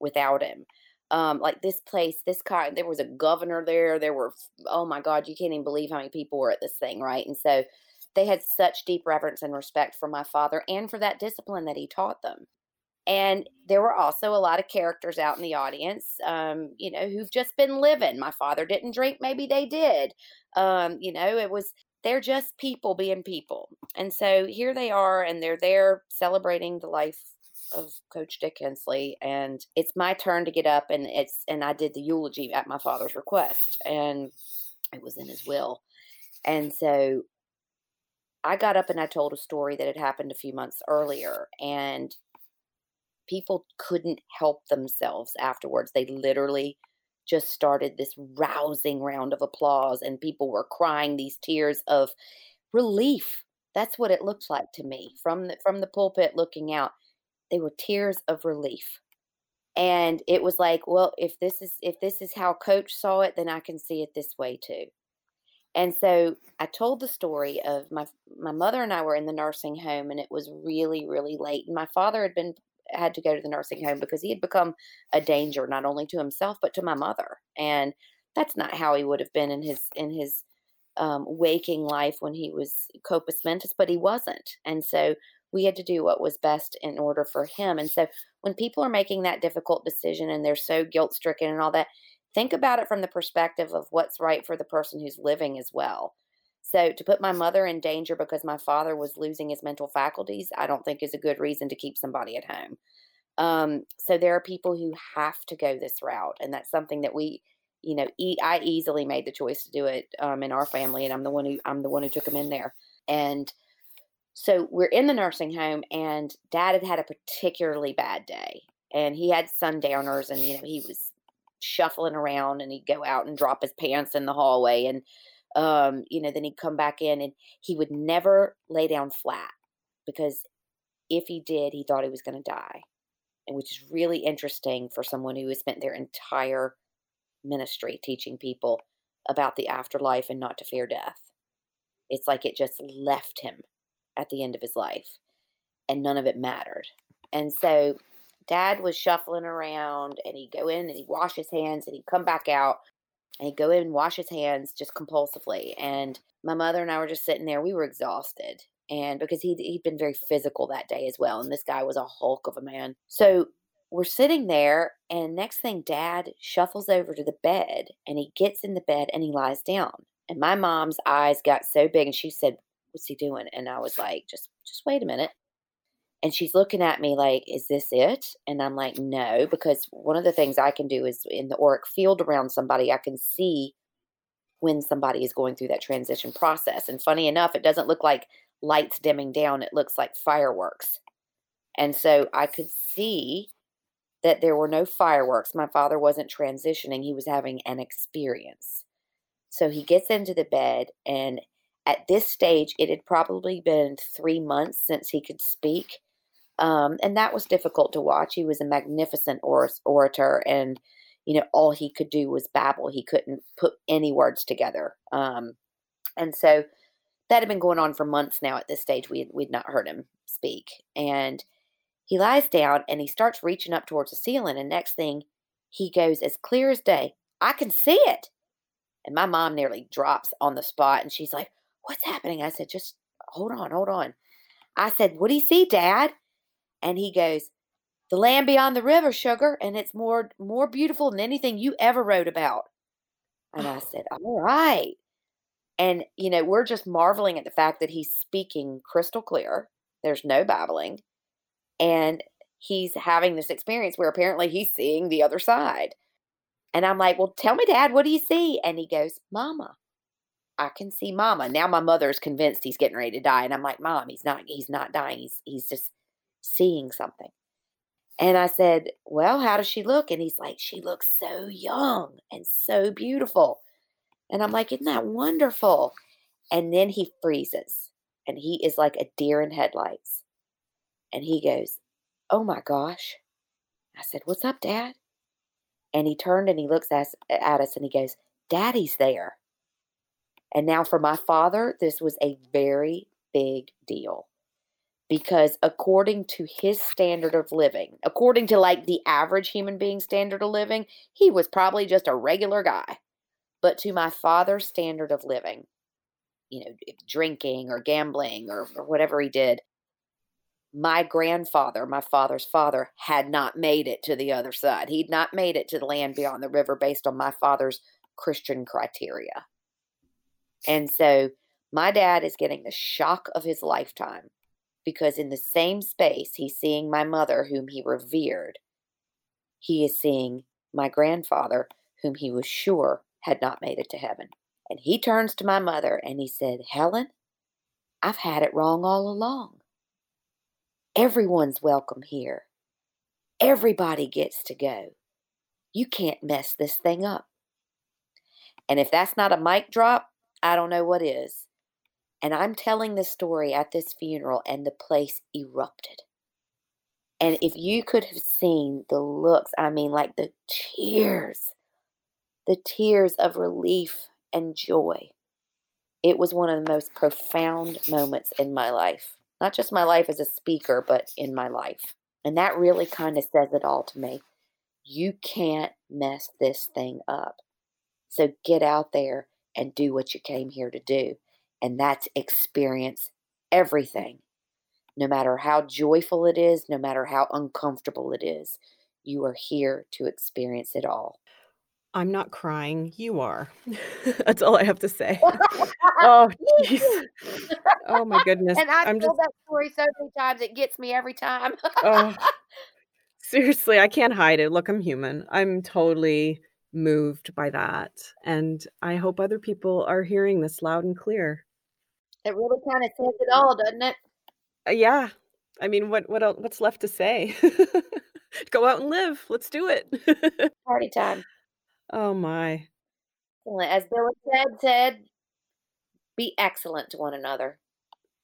without him um like this place this car there was a governor there there were oh my god you can't even believe how many people were at this thing right? And so they had such deep reverence and respect for my father and for that discipline that he taught them. And there were also a lot of characters out in the audience um you know who've just been living. My father didn't drink maybe they did. Um you know it was they're just people being people. And so here they are and they're there celebrating the life of Coach Dick Hensley, and it's my turn to get up, and it's and I did the eulogy at my father's request, and it was in his will, and so I got up and I told a story that had happened a few months earlier, and people couldn't help themselves afterwards. They literally just started this rousing round of applause, and people were crying these tears of relief. That's what it looked like to me from the, from the pulpit looking out they were tears of relief. And it was like well if this is if this is how coach saw it then i can see it this way too. And so i told the story of my my mother and i were in the nursing home and it was really really late and my father had been had to go to the nursing home because he had become a danger not only to himself but to my mother. And that's not how he would have been in his in his um, waking life when he was compos mentis but he wasn't. And so we had to do what was best in order for him. And so when people are making that difficult decision and they're so guilt stricken and all that, think about it from the perspective of what's right for the person who's living as well. So to put my mother in danger because my father was losing his mental faculties, I don't think is a good reason to keep somebody at home. Um, so there are people who have to go this route, and that's something that we, you know, e- I easily made the choice to do it um, in our family, and I'm the one who I'm the one who took him in there. And so we're in the nursing home, and dad had had a particularly bad day. And he had sundowners, and, you know, he was shuffling around and he'd go out and drop his pants in the hallway. And, um, you know, then he'd come back in and he would never lay down flat because if he did, he thought he was going to die. And which is really interesting for someone who has spent their entire ministry teaching people about the afterlife and not to fear death. It's like it just left him at the end of his life, and none of it mattered. And so dad was shuffling around and he'd go in and he'd wash his hands and he'd come back out and he'd go in and wash his hands just compulsively. And my mother and I were just sitting there. We were exhausted. And because he'd, he'd been very physical that day as well. And this guy was a hulk of a man. So we're sitting there. And next thing, dad shuffles over to the bed and he gets in the bed and he lies down. And my mom's eyes got so big and she said, What's he doing? And I was like, Just just wait a minute. And she's looking at me like, Is this it? And I'm like, No, because one of the things I can do is in the auric field around somebody, I can see when somebody is going through that transition process. And funny enough, it doesn't look like lights dimming down, it looks like fireworks. And so I could see that there were no fireworks. My father wasn't transitioning, he was having an experience. So he gets into the bed, and at this stage, it had probably been three months since he could speak. Um, and that was difficult to watch. He was a magnificent or- orator, and you know all he could do was babble. He couldn't put any words together. Um, and so that had been going on for months now. At this stage, we we'd not heard him speak, and he lies down and he starts reaching up towards the ceiling. And next thing, he goes as clear as day. I can see it. And my mom nearly drops on the spot and she's like, What's happening? I said, Just hold on, hold on. I said, What do you see, Dad? And he goes, The land beyond the river, sugar, and it's more more beautiful than anything you ever wrote about. And I oh. said, All right. And, you know, we're just marveling at the fact that he's speaking crystal clear. There's no babbling and he's having this experience where apparently he's seeing the other side. And I'm like, Well, tell me, Dad, what do you see? And he goes, Mama. I can see mama. Now my mother's convinced he's getting ready to die. And I'm like, Mom, he's not he's not dying. He's he's just seeing something. And I said, Well, how does she look? And he's like, She looks so young and so beautiful. And I'm like, Isn't that wonderful? And then he freezes and he is like a deer in headlights. And he goes, Oh my gosh. I said, What's up, Dad? And he turned and he looks at us and he goes, Daddy's there. And now for my father, this was a very big deal because according to his standard of living, according to like the average human being standard of living, he was probably just a regular guy. But to my father's standard of living, you know, drinking or gambling or, or whatever he did, my grandfather, my father's father, had not made it to the other side. He'd not made it to the land beyond the river based on my father's Christian criteria. And so my dad is getting the shock of his lifetime because in the same space he's seeing my mother, whom he revered, he is seeing my grandfather, whom he was sure had not made it to heaven. And he turns to my mother and he said, Helen, I've had it wrong all along. Everyone's welcome here. Everybody gets to go. You can't mess this thing up. And if that's not a mic drop, I don't know what is. And I'm telling the story at this funeral, and the place erupted. And if you could have seen the looks, I mean, like the tears, the tears of relief and joy, it was one of the most profound moments in my life not just my life as a speaker, but in my life. And that really kind of says it all to me. You can't mess this thing up. So get out there and do what you came here to do. And that's experience everything. No matter how joyful it is, no matter how uncomfortable it is, you are here to experience it all. I'm not crying. You are. That's all I have to say. oh, jeez. Oh my goodness. And I I'm tell just that story so many times it gets me every time. oh, seriously, I can't hide it. Look, I'm human. I'm totally moved by that. And I hope other people are hearing this loud and clear. it really kind of says it all, doesn't it? Uh, yeah. I mean, what what else, what's left to say? Go out and live. Let's do it. Party time. oh my. As Billy said, said, be excellent to one another.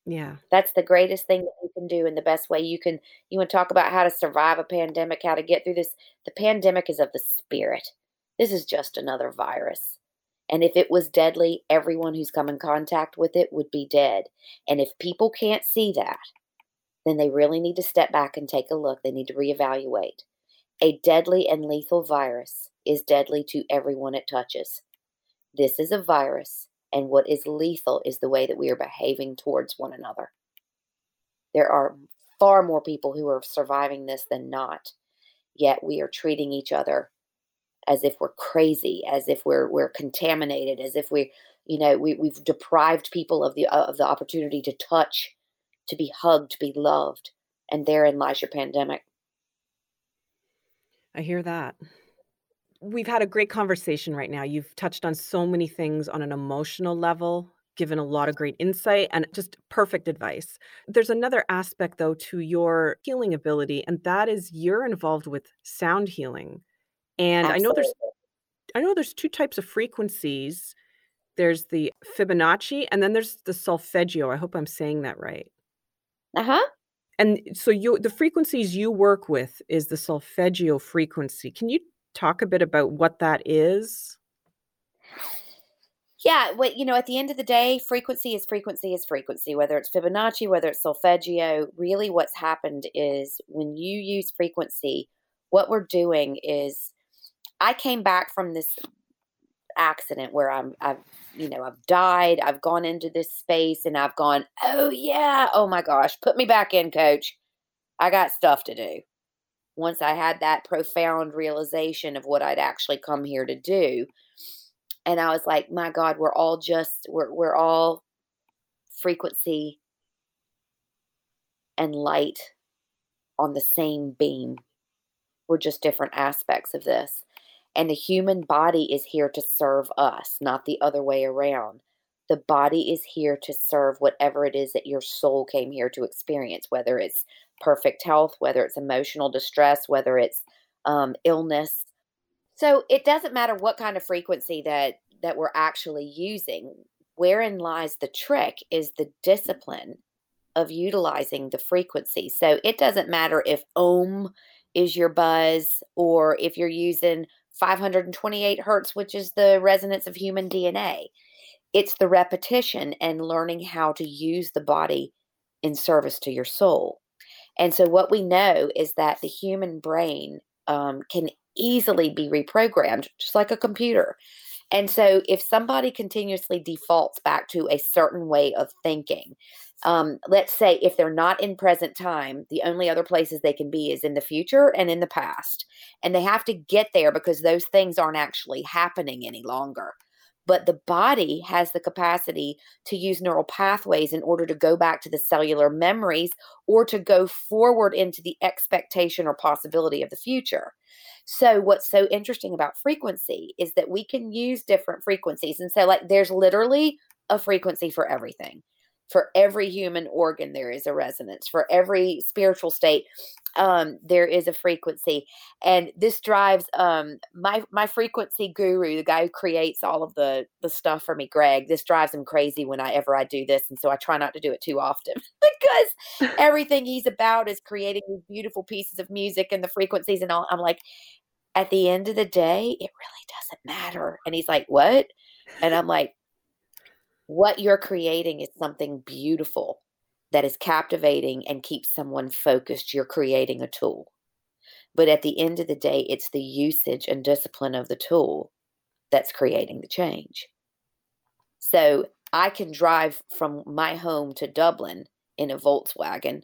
Yeah. That's the greatest thing that you can do and the best way you can you want to talk about how to survive a pandemic, how to get through this. The pandemic is of the spirit. This is just another virus. And if it was deadly, everyone who's come in contact with it would be dead. And if people can't see that, then they really need to step back and take a look. They need to reevaluate. A deadly and lethal virus is deadly to everyone it touches. This is a virus, and what is lethal is the way that we are behaving towards one another. There are far more people who are surviving this than not, yet we are treating each other as if we're crazy, as if we're we're contaminated, as if we, You know, we, we've deprived people of the of the opportunity to touch, to be hugged, to be loved, and therein lies your pandemic. I hear that. We've had a great conversation right now. You've touched on so many things on an emotional level, given a lot of great insight and just perfect advice. There's another aspect, though, to your healing ability, and that is you're involved with sound healing. And I know there's I know there's two types of frequencies. There's the Fibonacci and then there's the solfeggio. I hope I'm saying that right. Uh-huh. And so you the frequencies you work with is the solfeggio frequency. Can you talk a bit about what that is? Yeah, what you know, at the end of the day, frequency is frequency is frequency, whether it's Fibonacci, whether it's solfeggio, really what's happened is when you use frequency, what we're doing is I came back from this accident where I'm I've you know I've died I've gone into this space and I've gone oh yeah oh my gosh put me back in coach. I got stuff to do. Once I had that profound realization of what I'd actually come here to do and I was like my god we're all just we're we're all frequency and light on the same beam. We're just different aspects of this and the human body is here to serve us, not the other way around. The body is here to serve whatever it is that your soul came here to experience, whether it's perfect health, whether it's emotional distress, whether it's um, illness. So it doesn't matter what kind of frequency that that we're actually using. Wherein lies the trick is the discipline of utilizing the frequency. So it doesn't matter if ohm is your buzz or if you're using 528 hertz, which is the resonance of human DNA. It's the repetition and learning how to use the body in service to your soul. And so, what we know is that the human brain um, can easily be reprogrammed, just like a computer. And so, if somebody continuously defaults back to a certain way of thinking, um, let's say if they're not in present time, the only other places they can be is in the future and in the past. And they have to get there because those things aren't actually happening any longer. But the body has the capacity to use neural pathways in order to go back to the cellular memories or to go forward into the expectation or possibility of the future. So, what's so interesting about frequency is that we can use different frequencies. And so, like, there's literally a frequency for everything for every human organ there is a resonance. For every spiritual state um, there is a frequency. And this drives um, my my frequency guru the guy who creates all of the the stuff for me greg this drives him crazy whenever i do this and so i try not to do it too often because everything he's about is creating these beautiful pieces of music and the frequencies and all. I'm like at the end of the day it really doesn't matter. And he's like what? And i'm like what you're creating is something beautiful that is captivating and keeps someone focused. You're creating a tool. But at the end of the day, it's the usage and discipline of the tool that's creating the change. So I can drive from my home to Dublin in a Volkswagen,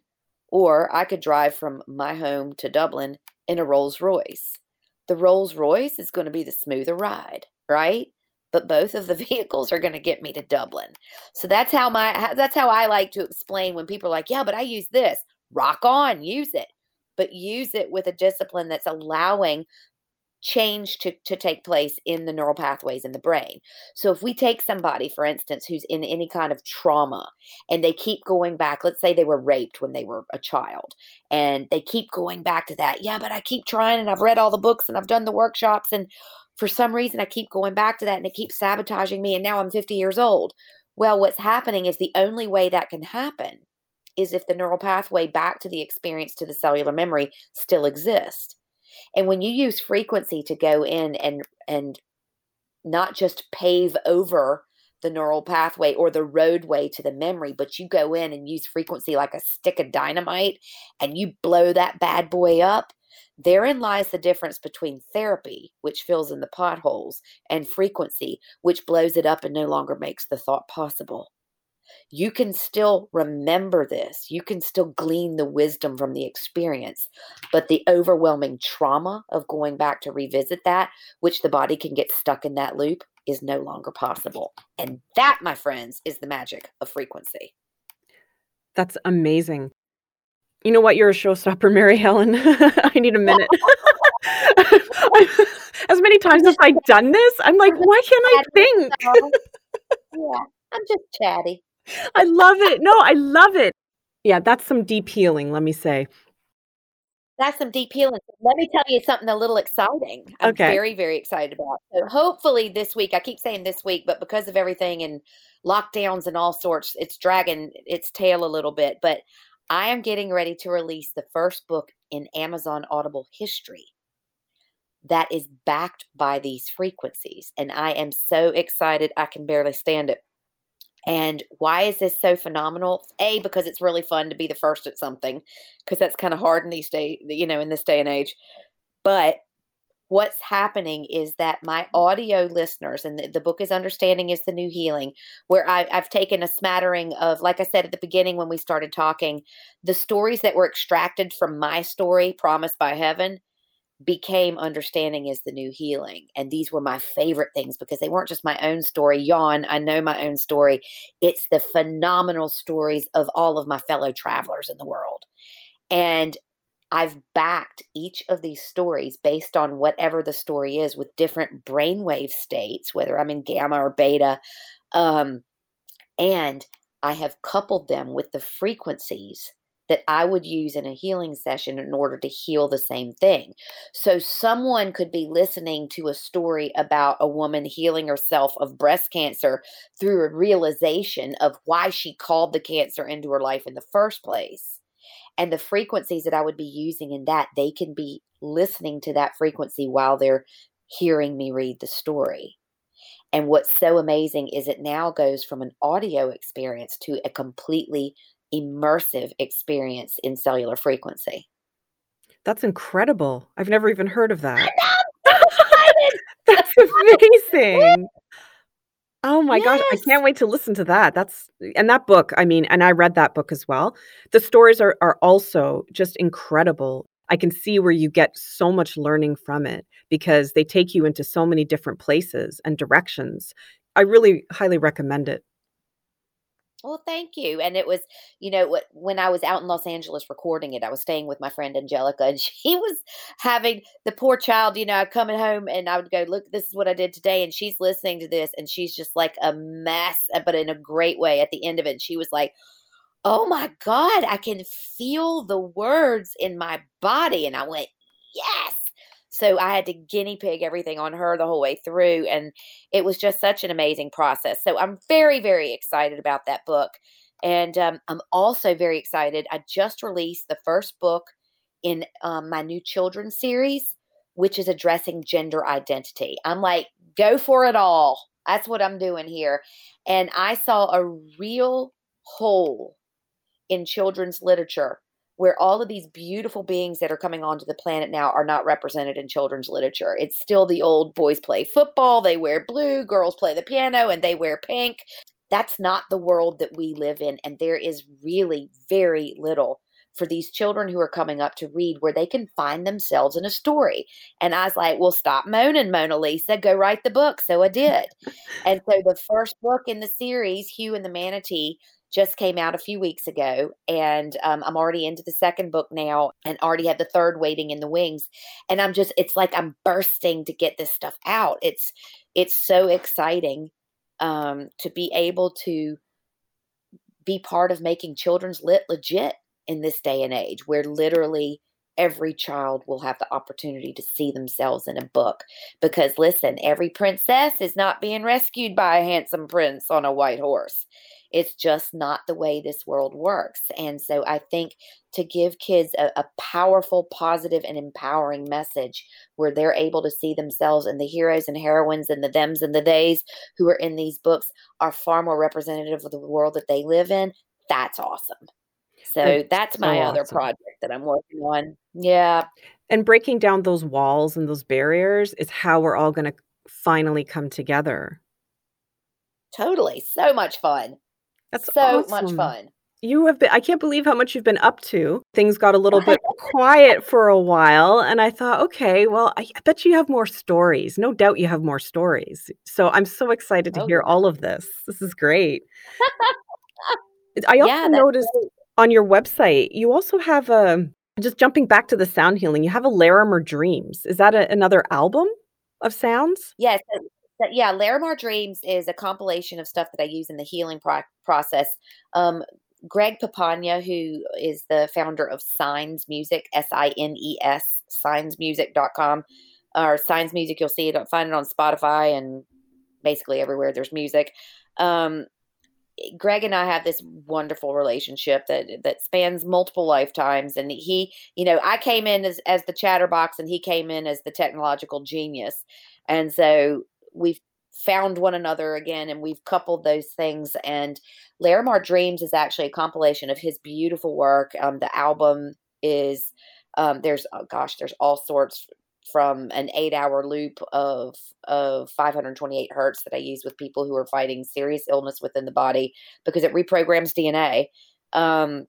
or I could drive from my home to Dublin in a Rolls Royce. The Rolls Royce is going to be the smoother ride, right? But both of the vehicles are going to get me to Dublin. So that's how my that's how I like to explain when people are like, "Yeah, but I use this." Rock on, use it. But use it with a discipline that's allowing change to, to take place in the neural pathways in the brain. So if we take somebody, for instance, who's in any kind of trauma and they keep going back, let's say they were raped when they were a child, and they keep going back to that. Yeah, but I keep trying and I've read all the books and I've done the workshops and for some reason I keep going back to that and it keeps sabotaging me and now I'm 50 years old. Well, what's happening is the only way that can happen is if the neural pathway back to the experience to the cellular memory still exists. And when you use frequency to go in and and not just pave over the neural pathway or the roadway to the memory, but you go in and use frequency like a stick of dynamite and you blow that bad boy up, Therein lies the difference between therapy, which fills in the potholes, and frequency, which blows it up and no longer makes the thought possible. You can still remember this. You can still glean the wisdom from the experience, but the overwhelming trauma of going back to revisit that, which the body can get stuck in that loop, is no longer possible. And that, my friends, is the magic of frequency. That's amazing. You know what? You're a showstopper, Mary Helen. I need a minute. as many times as I've done this, I'm like, why can't I think? yeah, I'm just chatty. I love it. No, I love it. Yeah, that's some deep healing, let me say. That's some deep healing. Let me tell you something a little exciting. I'm Okay. very, very excited about. So hopefully this week, I keep saying this week, but because of everything and lockdowns and all sorts, it's dragging its tail a little bit. But I am getting ready to release the first book in Amazon Audible history that is backed by these frequencies. And I am so excited. I can barely stand it. And why is this so phenomenal? A, because it's really fun to be the first at something, because that's kind of hard in these day, you know, in this day and age. But what's happening is that my mm-hmm. audio listeners, and the, the book is Understanding is the New Healing, where I, I've taken a smattering of, like I said at the beginning when we started talking, the stories that were extracted from my story, Promised by Heaven, became understanding is the new healing. And these were my favorite things because they weren't just my own story. Yawn i know my own story. It's the phenomenal stories of all of my fellow travelers in the world. And i've backed each of these stories based on whatever the story is with different brainwave states whether i'm in gamma or beta um, and i have coupled them with the frequencies that I would use in a healing session in order to heal the same thing. So, someone could be listening to a story about a woman healing herself of breast cancer through a realization of why she called the cancer into her life in the first place. And the frequencies that I would be using in that, they can be listening to that frequency while they're hearing me read the story. And what's so amazing is it now goes from an audio experience to a completely immersive experience in cellular frequency. That's incredible. I've never even heard of that. I'm so excited. That's amazing. Oh my gosh, I can't wait to listen to that. That's and that book, I mean, and I read that book as well. The stories are are also just incredible. I can see where you get so much learning from it because they take you into so many different places and directions. I really highly recommend it. Well, thank you. And it was, you know, when I was out in Los Angeles recording it, I was staying with my friend Angelica, and she was having the poor child, you know, I'd coming home and I would go, Look, this is what I did today. And she's listening to this, and she's just like a mess, uh, but in a great way at the end of it. She was like, Oh my God, I can feel the words in my body. And I went, Yes. So I had to guinea pig everything on her the whole way through. And it was just such an amazing process. So I'm very, very excited about that book. And um, I'm also very excited. I just released the first book in um, my new children's series, which is addressing gender identity. I'm like, go for it all. That's what I'm doing here. And I saw a real hole in children's literature where all of these beautiful beings that are coming onto the planet now are not represented in children's literature. It's still the old boys play football, they wear blue, girls play the piano, and they wear pink. That's not the world that we live in. And there is really very little for these children who are coming up to read where they can find themselves in a story. And I was like, well, stop moaning, Mona Lisa. Go write the book. So I did. and so the first book in the series, Hugh and the Manatee, just came out a few weeks ago and um, i'm already into the second book now and already have the third waiting in the wings and i'm just it's like i'm bursting to get this stuff out. It's it's so exciting um, to be able to be part of making children's lit legit in this day and age where literally every child will have the opportunity to see themselves in a book because listen every princess is not being rescued by a handsome prince on a white horse it's just not the way this world works. And so I think to give kids a, a, powerful, positive, and empowering message where they're able to see themselves and the heroes and heroines and the thems and the theys who are in these books are far more representative of the world that they live in, that's awesome. So That's that's my so other awesome. project that I'm working on. Yeah. And breaking down those walls and those barriers is how we're all going to finally come together. Totally. So much fun. That's so much fun. you have been i can't believe how much you've been up to. Things got a little bit quiet for a while and i thought okay well I, I, bet you have more stories. No doubt you have more stories. So i'm so excited to oh, hear all of this. This is great. I also yeah, noticed great. on your website you also have a just jumping back to the sound healing you have a Larimar Dreams. Is that a, another album of sounds? Yes yeah, Larimar Dreams is a compilation of stuff that I use in the healing pro- process. Um, Greg Papania, who is the founder of Sines Music, S I N E S, sinesmusic.com, or Sines Music, you'll see it, find it on Spotify and basically everywhere there's music. Um, Greg and I have this wonderful relationship that that spans multiple lifetimes and he you know I came in as as the chatterbox and he came in as the technological genius and so we've found one another again and we've coupled those things and larimar dreams is actually a compilation of his beautiful work um, the album is um, there's oh gosh there's all sorts from an eight hour loop of of 528 hertz that i use with people who are fighting serious illness within the body because it reprograms dna um,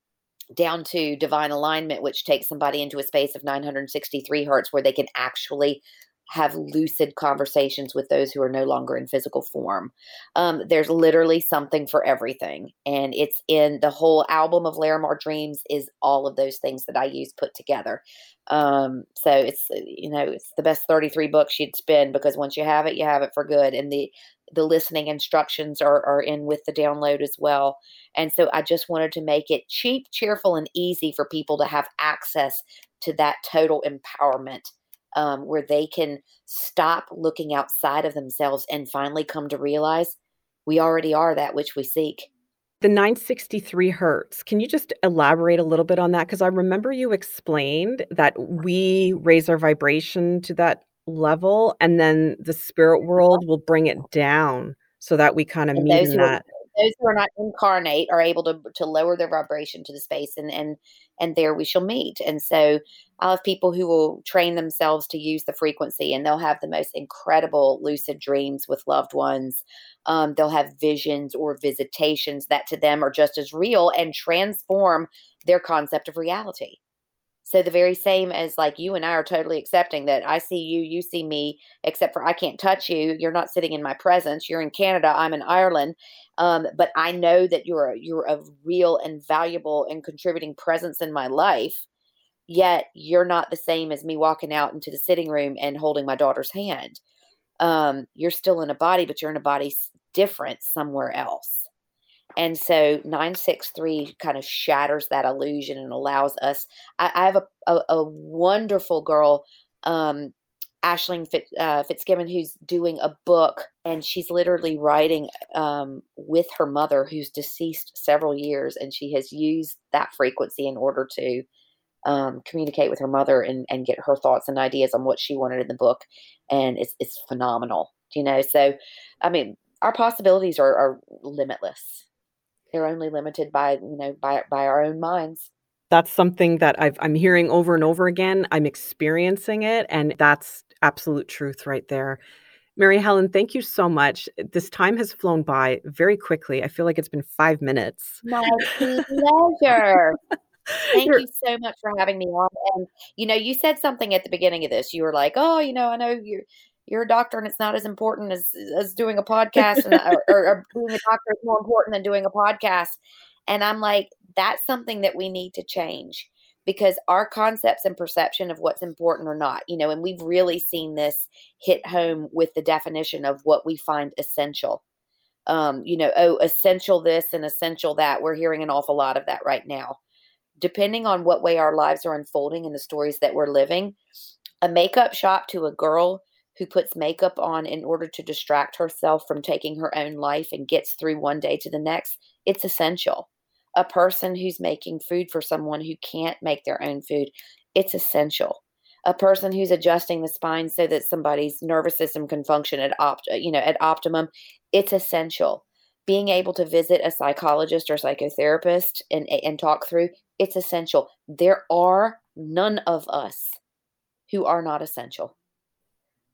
down to divine alignment which takes somebody into a space of 963 hertz where they can actually have lucid conversations with those who are no longer in physical form. Um, there's literally something for everything. And it's in the whole album of Larimar Dreams is all of those things that I use put together. Um, so it's, uh, you know, it's the best 33 books you'd spend because once you have it, you have it for good. And the, the listening instructions are, are in with the download as well. And so I just wanted to make it cheap, cheerful, and easy for people to have access to that total empowerment um, where they can stop looking outside of themselves and finally come to realize we already are that which we seek. The 963 hertz, can you just elaborate a little bit on that? Because I remember you explained that we raise our vibration to that level and then the spirit world will bring it down so that we kind of meet in that. Those who are not incarnate are able to to lower their vibration to the space and and and there we shall meet. And so i have people who will train themselves to use the frequency and they'll have the most incredible lucid dreams with loved ones. Um, they'll have visions or visitations that to them are just as real and transform their concept of reality so the very same as like you and I are totally accepting that I see you, you see me, except for I can't touch you. You're not sitting in my presence. You're in Canada. I'm in Ireland. Um, but I know that you're a, you're a real and valuable and contributing presence in my life. Yet you're not the same as me walking out into the sitting room and holding my daughter's hand. Um, you're still in a body, but you're in a body different somewhere else. And so 963 kind of shatters that illusion and allows us. I, I have a, a, a, wonderful girl, um, Ashling uh, Fitzgibbon, who's doing a book and she's literally writing um, with her mother, who's deceased several years, and she has used that frequency in order to um, communicate with her mother and, and get her thoughts and ideas on what she wanted in the book. And it's, it's phenomenal, you know? So, I mean, our possibilities are, are limitless they're only limited by you know by by our own minds. That's something that I've, i'm hearing over and over again. I'm experiencing it and that's absolute truth right there. Mary helen thank you so much. This time has flown by very quickly. I feel like it's been five minutes. My pleasure. Thank You're, you so much for having me on. And you know, you said something at the beginning of this. You were like, "Oh, you know, I know you're you're a doctor and it's not as important as as doing a podcast and, or, or, being a doctor is more important than doing a podcast. And i'm like that's something that we need to change because our concepts and perception of what's important or not you know and we've really seen this hit home with the definition of what we find essential. Um you know oh essential this and essential that. We're hearing an awful lot of that right now. Depending on what way our lives are unfolding and the stories that we're living a makeup shop to a girl who puts makeup on in order to distract herself from taking her own life and gets through one day to the next, it's essential. A person who's making food for someone who can't make their own food, it's essential. A person who's adjusting the spine so that somebody's nervous system can function at opt, uh, you know, at optimum, it's essential. Being able to visit a psychologist or psychotherapist and and talk through, it's essential. There are none of us who are not essential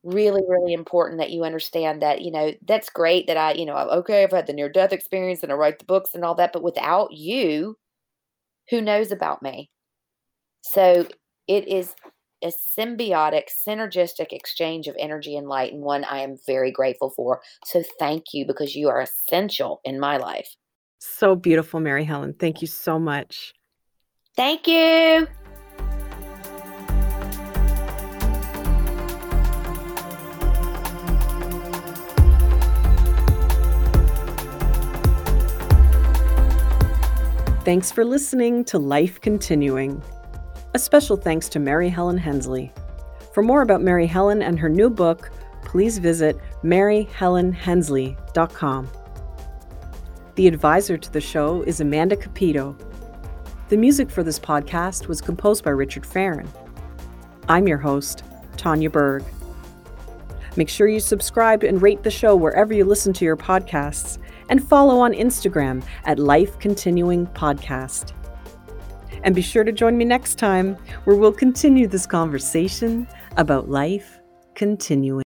really really important that you understand that you know that's great that i you know okay i've had the near death experience and i write the books and all that but without you who knows about me. So it is a symbiotic, synergistic exchange of energy and light, and one I am very grateful for. So thank you because you are essential in my life. So beautiful, Mary Helen. Thank you so much. Thank you. Thanks for listening to Life Continuing. A special thanks to Mary Helen Hensley. For more about Mary Helen and her new book, please visit maryhelenhensley.com. The advisor to the show is Amanda Capito. The music for this podcast was composed by Richard Farron. I'm your host, Tanya Berg. Make sure you subscribe and rate the show wherever you listen to your podcasts, and follow on Instagram at Life Continuing Podcast. And be sure to join me next time where we'll continue this conversation about life continuing.